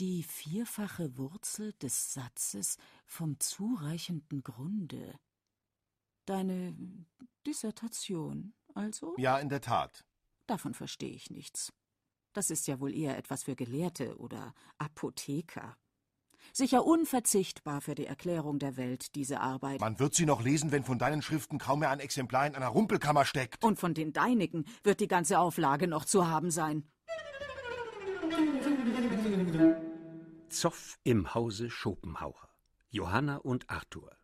Die vierfache Wurzel des Satzes vom zureichenden Grunde. Deine Dissertation, also? Ja, in der Tat. Davon verstehe ich nichts. Das ist ja wohl eher etwas für Gelehrte oder Apotheker. Sicher unverzichtbar für die Erklärung der Welt, diese Arbeit. Man wird sie noch lesen, wenn von deinen Schriften kaum mehr ein Exemplar in einer Rumpelkammer steckt. Und von den deinigen wird die ganze Auflage noch zu haben sein. Zoff im Hause Schopenhauer. Johanna und Arthur.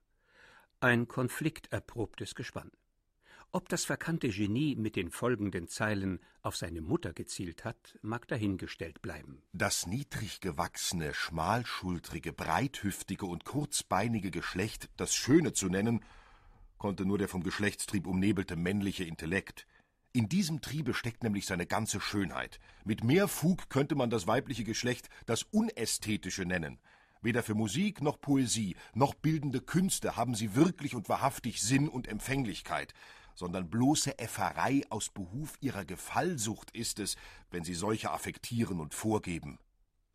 Ein konflikterprobtes Gespann. Ob das verkannte Genie mit den folgenden Zeilen auf seine Mutter gezielt hat, mag dahingestellt bleiben. Das niedrig gewachsene, schmalschultrige, breithüftige und kurzbeinige Geschlecht, das Schöne zu nennen, konnte nur der vom Geschlechtstrieb umnebelte männliche Intellekt. In diesem Triebe steckt nämlich seine ganze Schönheit. Mit mehr Fug könnte man das weibliche Geschlecht das Unästhetische nennen. Weder für Musik noch Poesie noch bildende Künste haben sie wirklich und wahrhaftig Sinn und Empfänglichkeit sondern bloße Äfferei aus Behuf ihrer Gefallsucht ist es, wenn sie solche affektieren und vorgeben.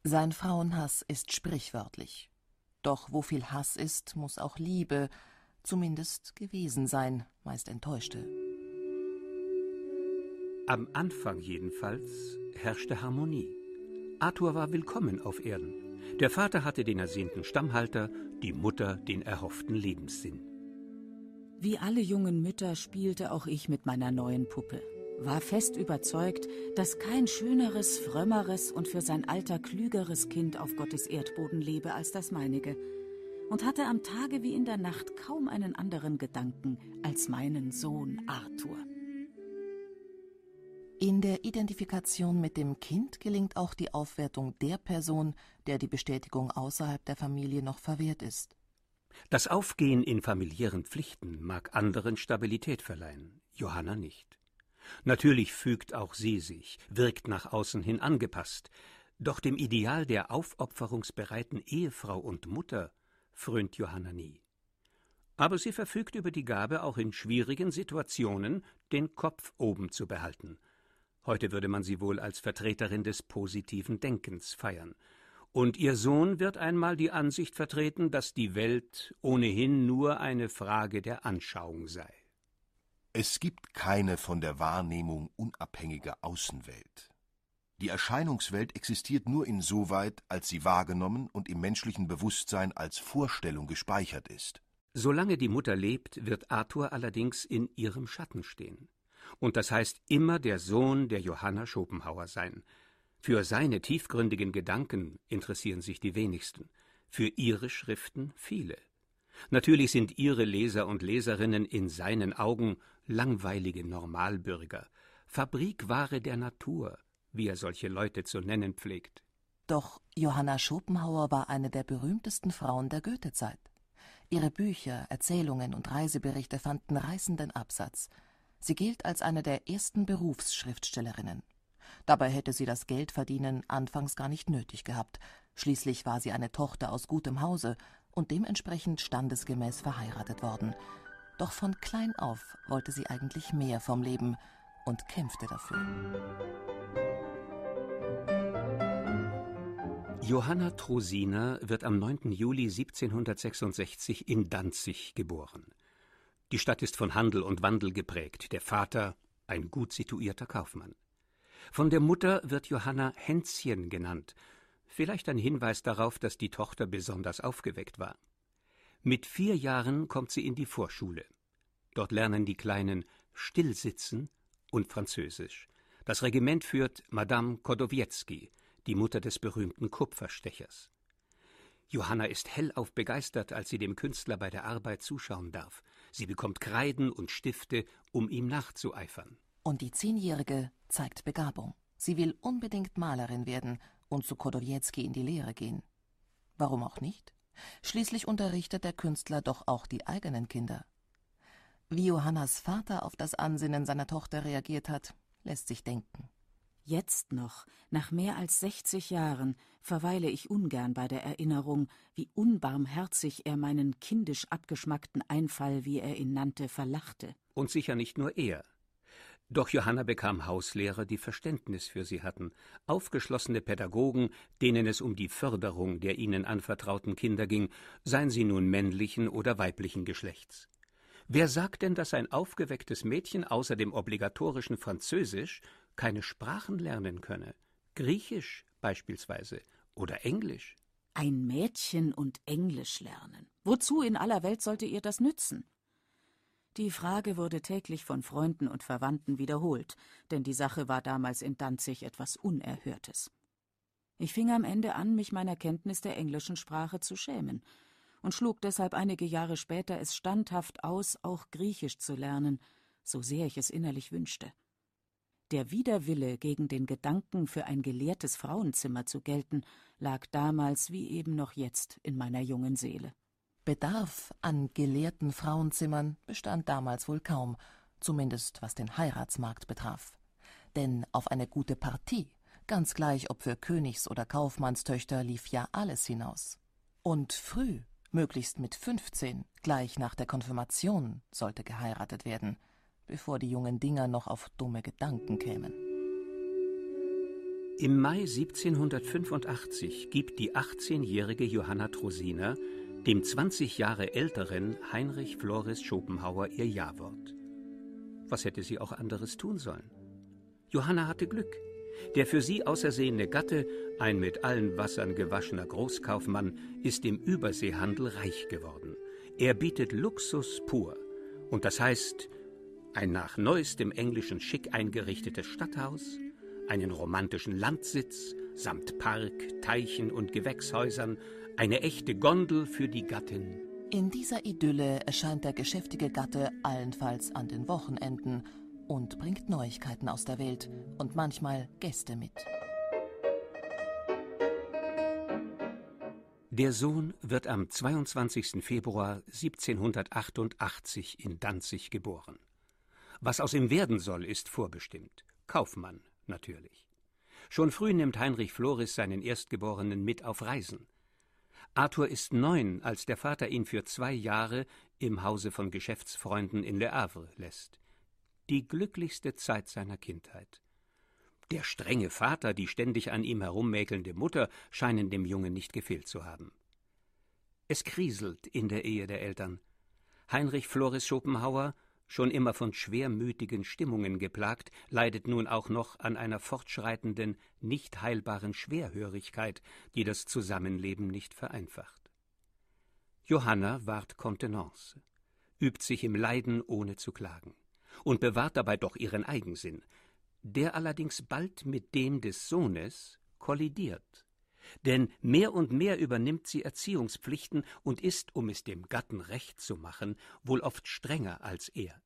Sein Frauenhass ist sprichwörtlich. Doch wo viel Hass ist, muss auch Liebe, zumindest gewesen sein, meist enttäuschte. Am Anfang jedenfalls herrschte Harmonie. Arthur war willkommen auf Erden. Der Vater hatte den ersehnten Stammhalter, die Mutter den erhofften Lebenssinn. Wie alle jungen Mütter spielte auch ich mit meiner neuen Puppe, war fest überzeugt, dass kein schöneres, frömmeres und für sein Alter klügeres Kind auf Gottes Erdboden lebe als das meinige, und hatte am Tage wie in der Nacht kaum einen anderen Gedanken als meinen Sohn Arthur. In der Identifikation mit dem Kind gelingt auch die Aufwertung der Person, der die Bestätigung außerhalb der Familie noch verwehrt ist. Das Aufgehen in familiären Pflichten mag anderen Stabilität verleihen, Johanna nicht. Natürlich fügt auch sie sich, wirkt nach außen hin angepasst, doch dem Ideal der aufopferungsbereiten Ehefrau und Mutter frönt Johanna nie. Aber sie verfügt über die Gabe, auch in schwierigen Situationen den Kopf oben zu behalten. Heute würde man sie wohl als Vertreterin des positiven Denkens feiern, und ihr Sohn wird einmal die Ansicht vertreten, dass die Welt ohnehin nur eine Frage der Anschauung sei. Es gibt keine von der Wahrnehmung unabhängige Außenwelt. Die Erscheinungswelt existiert nur insoweit, als sie wahrgenommen und im menschlichen Bewusstsein als Vorstellung gespeichert ist. Solange die Mutter lebt, wird Arthur allerdings in ihrem Schatten stehen. Und das heißt immer der Sohn der Johanna Schopenhauer sein, für seine tiefgründigen Gedanken interessieren sich die wenigsten, für ihre Schriften viele. Natürlich sind ihre Leser und Leserinnen in seinen Augen langweilige Normalbürger, Fabrikware der Natur, wie er solche Leute zu nennen pflegt. Doch Johanna Schopenhauer war eine der berühmtesten Frauen der Goethezeit. Ihre Bücher, Erzählungen und Reiseberichte fanden reißenden Absatz. Sie gilt als eine der ersten Berufsschriftstellerinnen. Dabei hätte sie das Geldverdienen anfangs gar nicht nötig gehabt. Schließlich war sie eine Tochter aus gutem Hause und dementsprechend standesgemäß verheiratet worden. Doch von klein auf wollte sie eigentlich mehr vom Leben und kämpfte dafür. Johanna Trosina wird am 9. Juli 1766 in Danzig geboren. Die Stadt ist von Handel und Wandel geprägt, der Vater ein gut situierter Kaufmann. Von der Mutter wird Johanna Hänschen genannt, vielleicht ein Hinweis darauf, dass die Tochter besonders aufgeweckt war. Mit vier Jahren kommt sie in die Vorschule. Dort lernen die Kleinen Stillsitzen und Französisch. Das Regiment führt Madame Kodowiecki, die Mutter des berühmten Kupferstechers. Johanna ist hellauf begeistert, als sie dem Künstler bei der Arbeit zuschauen darf. Sie bekommt Kreiden und Stifte, um ihm nachzueifern. Und die Zehnjährige zeigt Begabung. Sie will unbedingt Malerin werden und zu Kodowiecki in die Lehre gehen. Warum auch nicht? Schließlich unterrichtet der Künstler doch auch die eigenen Kinder. Wie Johannas Vater auf das Ansinnen seiner Tochter reagiert hat, lässt sich denken. Jetzt noch, nach mehr als sechzig Jahren, verweile ich ungern bei der Erinnerung, wie unbarmherzig er meinen kindisch abgeschmackten Einfall, wie er ihn nannte, verlachte. Und sicher nicht nur er. Doch Johanna bekam Hauslehrer, die Verständnis für sie hatten, aufgeschlossene Pädagogen, denen es um die Förderung der ihnen anvertrauten Kinder ging, seien sie nun männlichen oder weiblichen Geschlechts. Wer sagt denn, dass ein aufgewecktes Mädchen außer dem obligatorischen Französisch keine Sprachen lernen könne? Griechisch beispielsweise oder Englisch? Ein Mädchen und Englisch lernen. Wozu in aller Welt sollte ihr das nützen? Die Frage wurde täglich von Freunden und Verwandten wiederholt, denn die Sache war damals in Danzig etwas Unerhörtes. Ich fing am Ende an, mich meiner Kenntnis der englischen Sprache zu schämen und schlug deshalb einige Jahre später es standhaft aus, auch Griechisch zu lernen, so sehr ich es innerlich wünschte. Der Widerwille gegen den Gedanken, für ein gelehrtes Frauenzimmer zu gelten, lag damals wie eben noch jetzt in meiner jungen Seele. Bedarf an gelehrten Frauenzimmern bestand damals wohl kaum, zumindest was den Heiratsmarkt betraf. Denn auf eine gute Partie, ganz gleich ob für Königs- oder Kaufmannstöchter, lief ja alles hinaus. Und früh, möglichst mit fünfzehn, gleich nach der Konfirmation, sollte geheiratet werden, bevor die jungen Dinger noch auf dumme Gedanken kämen. Im Mai 1785 gibt die 18-jährige Johanna Trosiner dem 20 Jahre älteren Heinrich Flores Schopenhauer ihr Jawort. Was hätte sie auch anderes tun sollen? Johanna hatte Glück. Der für sie ausersehene Gatte, ein mit allen Wassern gewaschener Großkaufmann, ist im Überseehandel reich geworden. Er bietet Luxus pur. Und das heißt, ein nach neuestem englischen Schick eingerichtetes Stadthaus, einen romantischen Landsitz samt Park, Teichen und Gewächshäusern, eine echte Gondel für die Gattin. In dieser Idylle erscheint der geschäftige Gatte allenfalls an den Wochenenden und bringt Neuigkeiten aus der Welt und manchmal Gäste mit. Der Sohn wird am 22. Februar 1788 in Danzig geboren. Was aus ihm werden soll, ist vorbestimmt. Kaufmann, natürlich. Schon früh nimmt Heinrich Floris seinen Erstgeborenen mit auf Reisen. Arthur ist neun, als der Vater ihn für zwei Jahre im Hause von Geschäftsfreunden in Le Havre lässt. Die glücklichste Zeit seiner Kindheit. Der strenge Vater, die ständig an ihm herummäkelnde Mutter scheinen dem Jungen nicht gefehlt zu haben. Es kriselt in der Ehe der Eltern. Heinrich Floris Schopenhauer schon immer von schwermütigen Stimmungen geplagt, leidet nun auch noch an einer fortschreitenden, nicht heilbaren Schwerhörigkeit, die das Zusammenleben nicht vereinfacht. Johanna wahrt Kontenance, übt sich im Leiden ohne zu klagen und bewahrt dabei doch ihren Eigensinn, der allerdings bald mit dem des Sohnes kollidiert. Denn mehr und mehr übernimmt sie Erziehungspflichten und ist, um es dem Gatten recht zu machen, wohl oft strenger als er.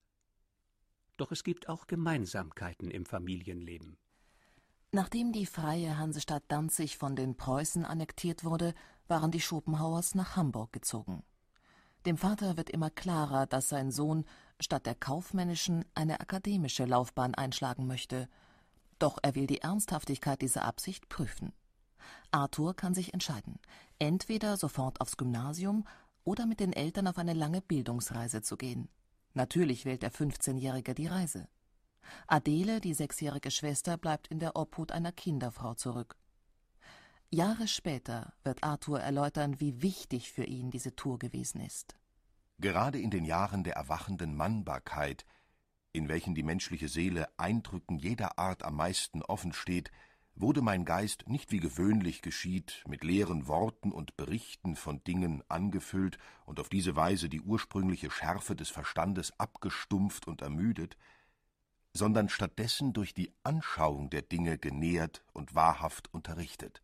Doch es gibt auch Gemeinsamkeiten im Familienleben. Nachdem die freie Hansestadt Danzig von den Preußen annektiert wurde, waren die Schopenhauers nach Hamburg gezogen. Dem Vater wird immer klarer, dass sein Sohn statt der kaufmännischen eine akademische Laufbahn einschlagen möchte. Doch er will die Ernsthaftigkeit dieser Absicht prüfen. Arthur kann sich entscheiden, entweder sofort aufs Gymnasium oder mit den Eltern auf eine lange Bildungsreise zu gehen. Natürlich wählt der 15-Jährige die Reise. Adele, die sechsjährige Schwester, bleibt in der Obhut einer Kinderfrau zurück. Jahre später wird Arthur erläutern, wie wichtig für ihn diese Tour gewesen ist. Gerade in den Jahren der erwachenden Mannbarkeit, in welchen die menschliche Seele Eindrücken jeder Art am meisten offen steht, wurde mein Geist nicht wie gewöhnlich geschieht mit leeren Worten und Berichten von Dingen angefüllt und auf diese Weise die ursprüngliche Schärfe des Verstandes abgestumpft und ermüdet, sondern stattdessen durch die Anschauung der Dinge genährt und wahrhaft unterrichtet.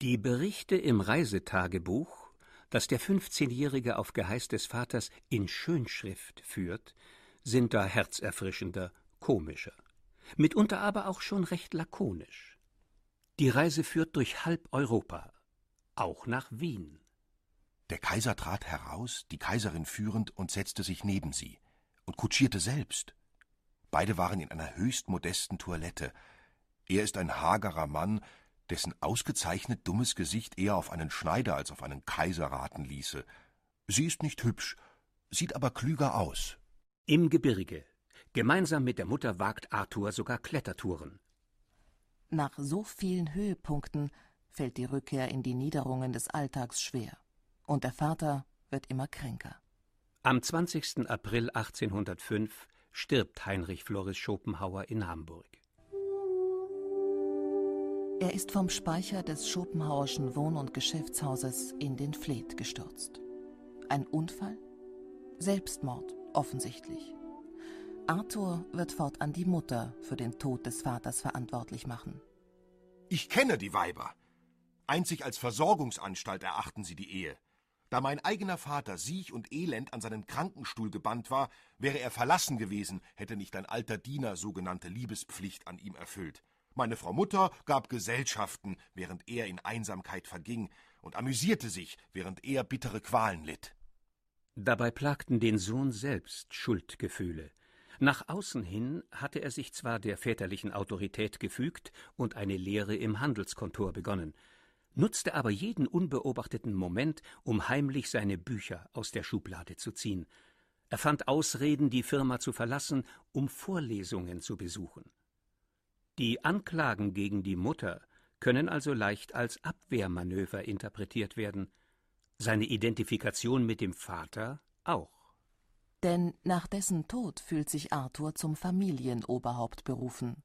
Die Berichte im Reisetagebuch, das der 15-Jährige auf Geheiß des Vaters in Schönschrift führt, sind da herzerfrischender, komischer, mitunter aber auch schon recht lakonisch. Die Reise führt durch halb Europa, auch nach Wien. Der Kaiser trat heraus, die Kaiserin führend, und setzte sich neben sie und kutschierte selbst. Beide waren in einer höchst modesten Toilette. Er ist ein hagerer Mann, dessen ausgezeichnet dummes Gesicht eher auf einen Schneider als auf einen Kaiser raten ließe. Sie ist nicht hübsch, sieht aber klüger aus. Im Gebirge, Gemeinsam mit der Mutter wagt Arthur sogar Klettertouren. Nach so vielen Höhepunkten fällt die Rückkehr in die Niederungen des Alltags schwer. Und der Vater wird immer kränker. Am 20. April 1805 stirbt Heinrich Floris Schopenhauer in Hamburg. Er ist vom Speicher des Schopenhauerschen Wohn- und Geschäftshauses in den Fleet gestürzt. Ein Unfall? Selbstmord, offensichtlich. Arthur wird fortan die Mutter für den Tod des Vaters verantwortlich machen. Ich kenne die Weiber. Einzig als Versorgungsanstalt erachten sie die Ehe. Da mein eigener Vater siech und elend an seinen Krankenstuhl gebannt war, wäre er verlassen gewesen, hätte nicht ein alter Diener sogenannte Liebespflicht an ihm erfüllt. Meine Frau Mutter gab Gesellschaften, während er in Einsamkeit verging, und amüsierte sich, während er bittere Qualen litt. Dabei plagten den Sohn selbst Schuldgefühle. Nach außen hin hatte er sich zwar der väterlichen Autorität gefügt und eine Lehre im Handelskontor begonnen, nutzte aber jeden unbeobachteten Moment, um heimlich seine Bücher aus der Schublade zu ziehen. Er fand Ausreden, die Firma zu verlassen, um Vorlesungen zu besuchen. Die Anklagen gegen die Mutter können also leicht als Abwehrmanöver interpretiert werden, seine Identifikation mit dem Vater auch. Denn nach dessen Tod fühlt sich Arthur zum Familienoberhaupt berufen.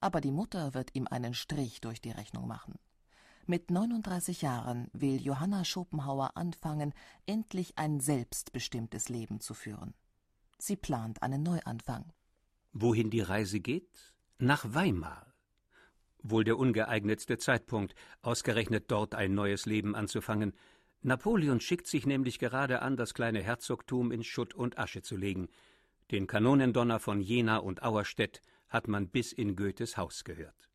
Aber die Mutter wird ihm einen Strich durch die Rechnung machen. Mit 39 Jahren will Johanna Schopenhauer anfangen, endlich ein selbstbestimmtes Leben zu führen. Sie plant einen Neuanfang. Wohin die Reise geht? Nach Weimar. Wohl der ungeeignetste Zeitpunkt, ausgerechnet dort ein neues Leben anzufangen. Napoleon schickt sich nämlich gerade an, das kleine Herzogtum in Schutt und Asche zu legen. Den Kanonendonner von Jena und Auerstedt hat man bis in Goethes Haus gehört.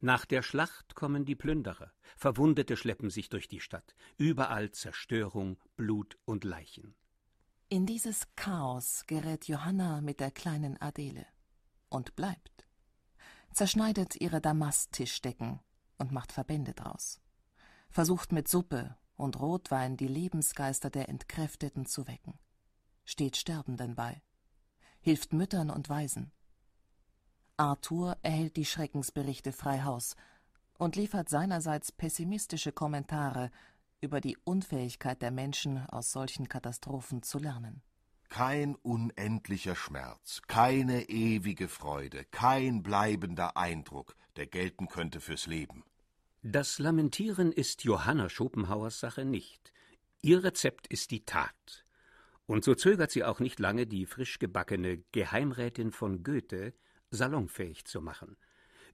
Nach der Schlacht kommen die Plünderer, Verwundete schleppen sich durch die Stadt, überall Zerstörung, Blut und Leichen. In dieses Chaos gerät Johanna mit der kleinen Adele und bleibt. Zerschneidet ihre Damasttischdecken und macht Verbände draus. Versucht mit Suppe und Rotwein die Lebensgeister der Entkräfteten zu wecken. Steht Sterbenden bei. Hilft Müttern und Waisen. Arthur erhält die Schreckensberichte frei Haus und liefert seinerseits pessimistische Kommentare über die Unfähigkeit der Menschen, aus solchen Katastrophen zu lernen. Kein unendlicher Schmerz, keine ewige Freude, kein bleibender Eindruck, der gelten könnte fürs Leben. Das Lamentieren ist Johanna Schopenhauers Sache nicht. Ihr Rezept ist die Tat. Und so zögert sie auch nicht lange, die frisch gebackene Geheimrätin von Goethe salonfähig zu machen.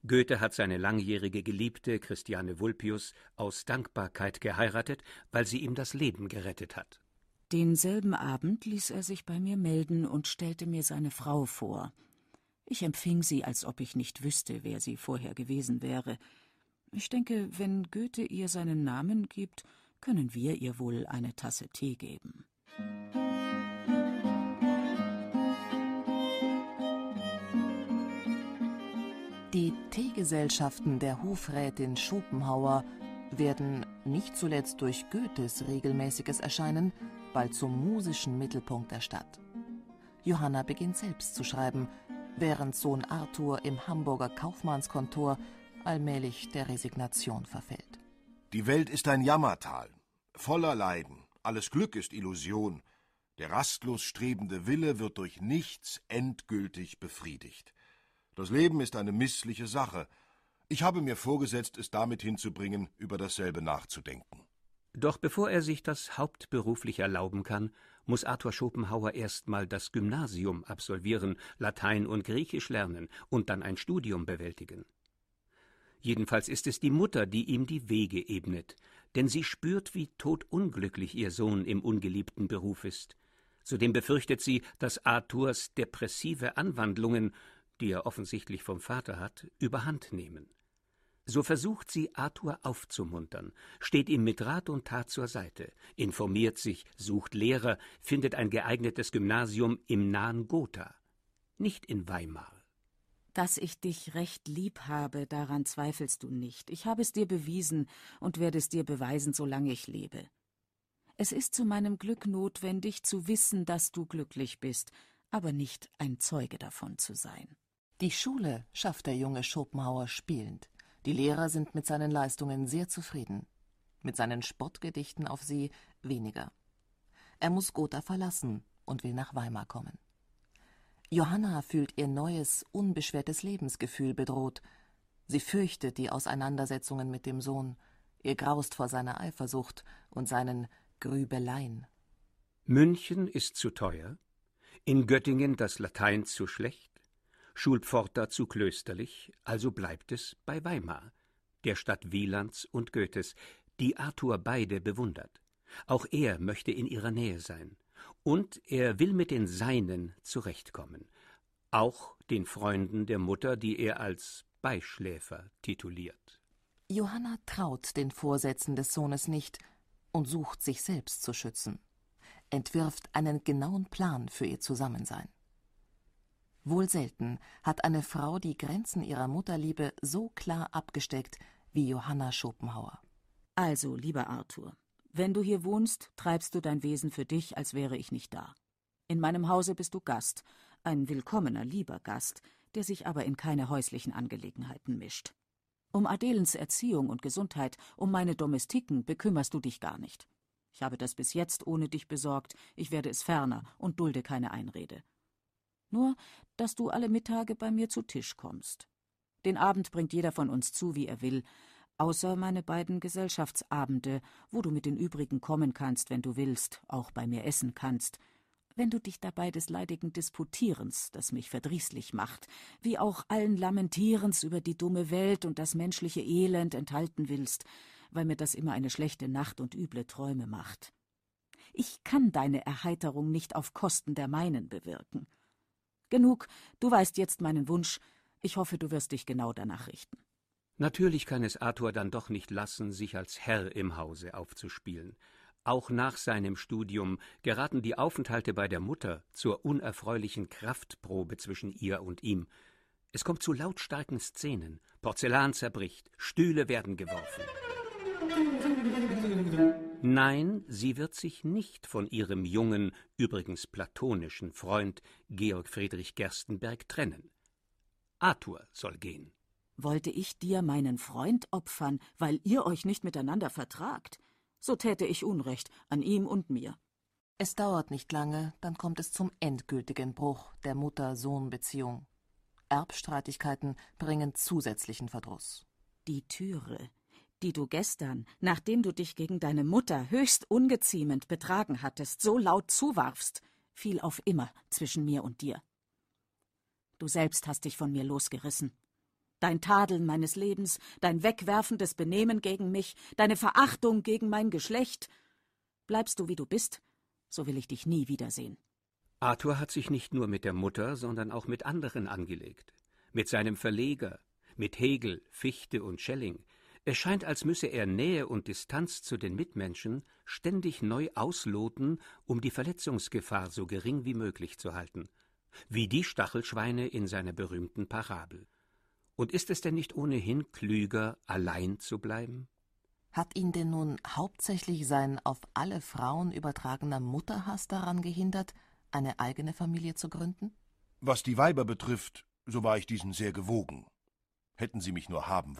Goethe hat seine langjährige Geliebte Christiane Vulpius aus Dankbarkeit geheiratet, weil sie ihm das Leben gerettet hat. Denselben Abend ließ er sich bei mir melden und stellte mir seine Frau vor. Ich empfing sie, als ob ich nicht wüsste, wer sie vorher gewesen wäre. Ich denke, wenn Goethe ihr seinen Namen gibt, können wir ihr wohl eine Tasse Tee geben. Die Teegesellschaften der Hofrätin Schopenhauer werden, nicht zuletzt durch Goethes regelmäßiges Erscheinen, bald zum musischen Mittelpunkt der Stadt. Johanna beginnt selbst zu schreiben, während Sohn Arthur im Hamburger Kaufmannskontor allmählich der Resignation verfällt. Die Welt ist ein Jammertal, voller Leiden, alles Glück ist Illusion, der rastlos strebende Wille wird durch nichts endgültig befriedigt. Das Leben ist eine missliche Sache. Ich habe mir vorgesetzt, es damit hinzubringen, über dasselbe nachzudenken. Doch bevor er sich das hauptberuflich erlauben kann, muss Arthur Schopenhauer erstmal das Gymnasium absolvieren, Latein und Griechisch lernen und dann ein Studium bewältigen. Jedenfalls ist es die Mutter, die ihm die Wege ebnet, denn sie spürt, wie todunglücklich ihr Sohn im ungeliebten Beruf ist. Zudem befürchtet sie, dass Arthurs depressive Anwandlungen die er offensichtlich vom Vater hat, überhand nehmen. So versucht sie, Arthur aufzumuntern, steht ihm mit Rat und Tat zur Seite, informiert sich, sucht Lehrer, findet ein geeignetes Gymnasium im nahen Gotha, nicht in Weimar. Dass ich dich recht lieb habe, daran zweifelst du nicht. Ich habe es dir bewiesen und werde es dir beweisen, solange ich lebe. Es ist zu meinem Glück notwendig, zu wissen, dass du glücklich bist, aber nicht ein Zeuge davon zu sein. Die Schule schafft der junge Schopenhauer spielend. Die Lehrer sind mit seinen Leistungen sehr zufrieden. Mit seinen Spottgedichten auf sie weniger. Er muss Gotha verlassen und will nach Weimar kommen. Johanna fühlt ihr neues, unbeschwertes Lebensgefühl bedroht. Sie fürchtet die Auseinandersetzungen mit dem Sohn. Ihr graust vor seiner Eifersucht und seinen Grübeleien. München ist zu teuer, in Göttingen das Latein zu schlecht, Schulpforta zu klösterlich, also bleibt es bei Weimar, der Stadt Wielands und Goethes, die Arthur beide bewundert. Auch er möchte in ihrer Nähe sein. Und er will mit den Seinen zurechtkommen. Auch den Freunden der Mutter, die er als Beischläfer tituliert. Johanna traut den Vorsätzen des Sohnes nicht und sucht sich selbst zu schützen, entwirft einen genauen Plan für ihr Zusammensein. Wohl selten hat eine Frau die Grenzen ihrer Mutterliebe so klar abgesteckt wie Johanna Schopenhauer. Also, lieber Arthur, wenn du hier wohnst, treibst du dein Wesen für dich, als wäre ich nicht da. In meinem Hause bist du Gast, ein willkommener, lieber Gast, der sich aber in keine häuslichen Angelegenheiten mischt. Um Adelens Erziehung und Gesundheit, um meine Domestiken bekümmerst du dich gar nicht. Ich habe das bis jetzt ohne dich besorgt, ich werde es ferner und dulde keine Einrede. Nur, dass du alle Mittage bei mir zu Tisch kommst. Den Abend bringt jeder von uns zu, wie er will, außer meine beiden Gesellschaftsabende, wo du mit den übrigen kommen kannst, wenn du willst, auch bei mir essen kannst, wenn du dich dabei des leidigen Disputierens, das mich verdrießlich macht, wie auch allen Lamentierens über die dumme Welt und das menschliche Elend enthalten willst, weil mir das immer eine schlechte Nacht und üble Träume macht. Ich kann deine Erheiterung nicht auf Kosten der meinen bewirken. Genug, du weißt jetzt meinen Wunsch. Ich hoffe, du wirst dich genau danach richten. Natürlich kann es Arthur dann doch nicht lassen, sich als Herr im Hause aufzuspielen. Auch nach seinem Studium geraten die Aufenthalte bei der Mutter zur unerfreulichen Kraftprobe zwischen ihr und ihm. Es kommt zu lautstarken Szenen. Porzellan zerbricht, Stühle werden geworfen. Nein, sie wird sich nicht von ihrem jungen, übrigens platonischen Freund Georg Friedrich Gerstenberg trennen. Arthur soll gehen. Wollte ich dir meinen Freund opfern, weil ihr euch nicht miteinander vertragt? So täte ich Unrecht an ihm und mir. Es dauert nicht lange, dann kommt es zum endgültigen Bruch der Mutter-Sohn-Beziehung. Erbstreitigkeiten bringen zusätzlichen Verdruss. Die Türe, die du gestern, nachdem du dich gegen deine Mutter höchst ungeziemend betragen hattest, so laut zuwarfst, fiel auf immer zwischen mir und dir. Du selbst hast dich von mir losgerissen. Dein Tadeln meines Lebens, dein wegwerfendes Benehmen gegen mich, deine Verachtung gegen mein Geschlecht. Bleibst du, wie du bist, so will ich dich nie wiedersehen. Arthur hat sich nicht nur mit der Mutter, sondern auch mit anderen angelegt. Mit seinem Verleger, mit Hegel, Fichte und Schelling, es scheint, als müsse er Nähe und Distanz zu den Mitmenschen ständig neu ausloten, um die Verletzungsgefahr so gering wie möglich zu halten, wie die Stachelschweine in seiner berühmten Parabel. Und ist es denn nicht ohnehin klüger, allein zu bleiben? Hat ihn denn nun hauptsächlich sein auf alle Frauen übertragener Mutterhass daran gehindert, eine eigene Familie zu gründen? Was die Weiber betrifft, so war ich diesen sehr gewogen. Hätten sie mich nur haben wollen.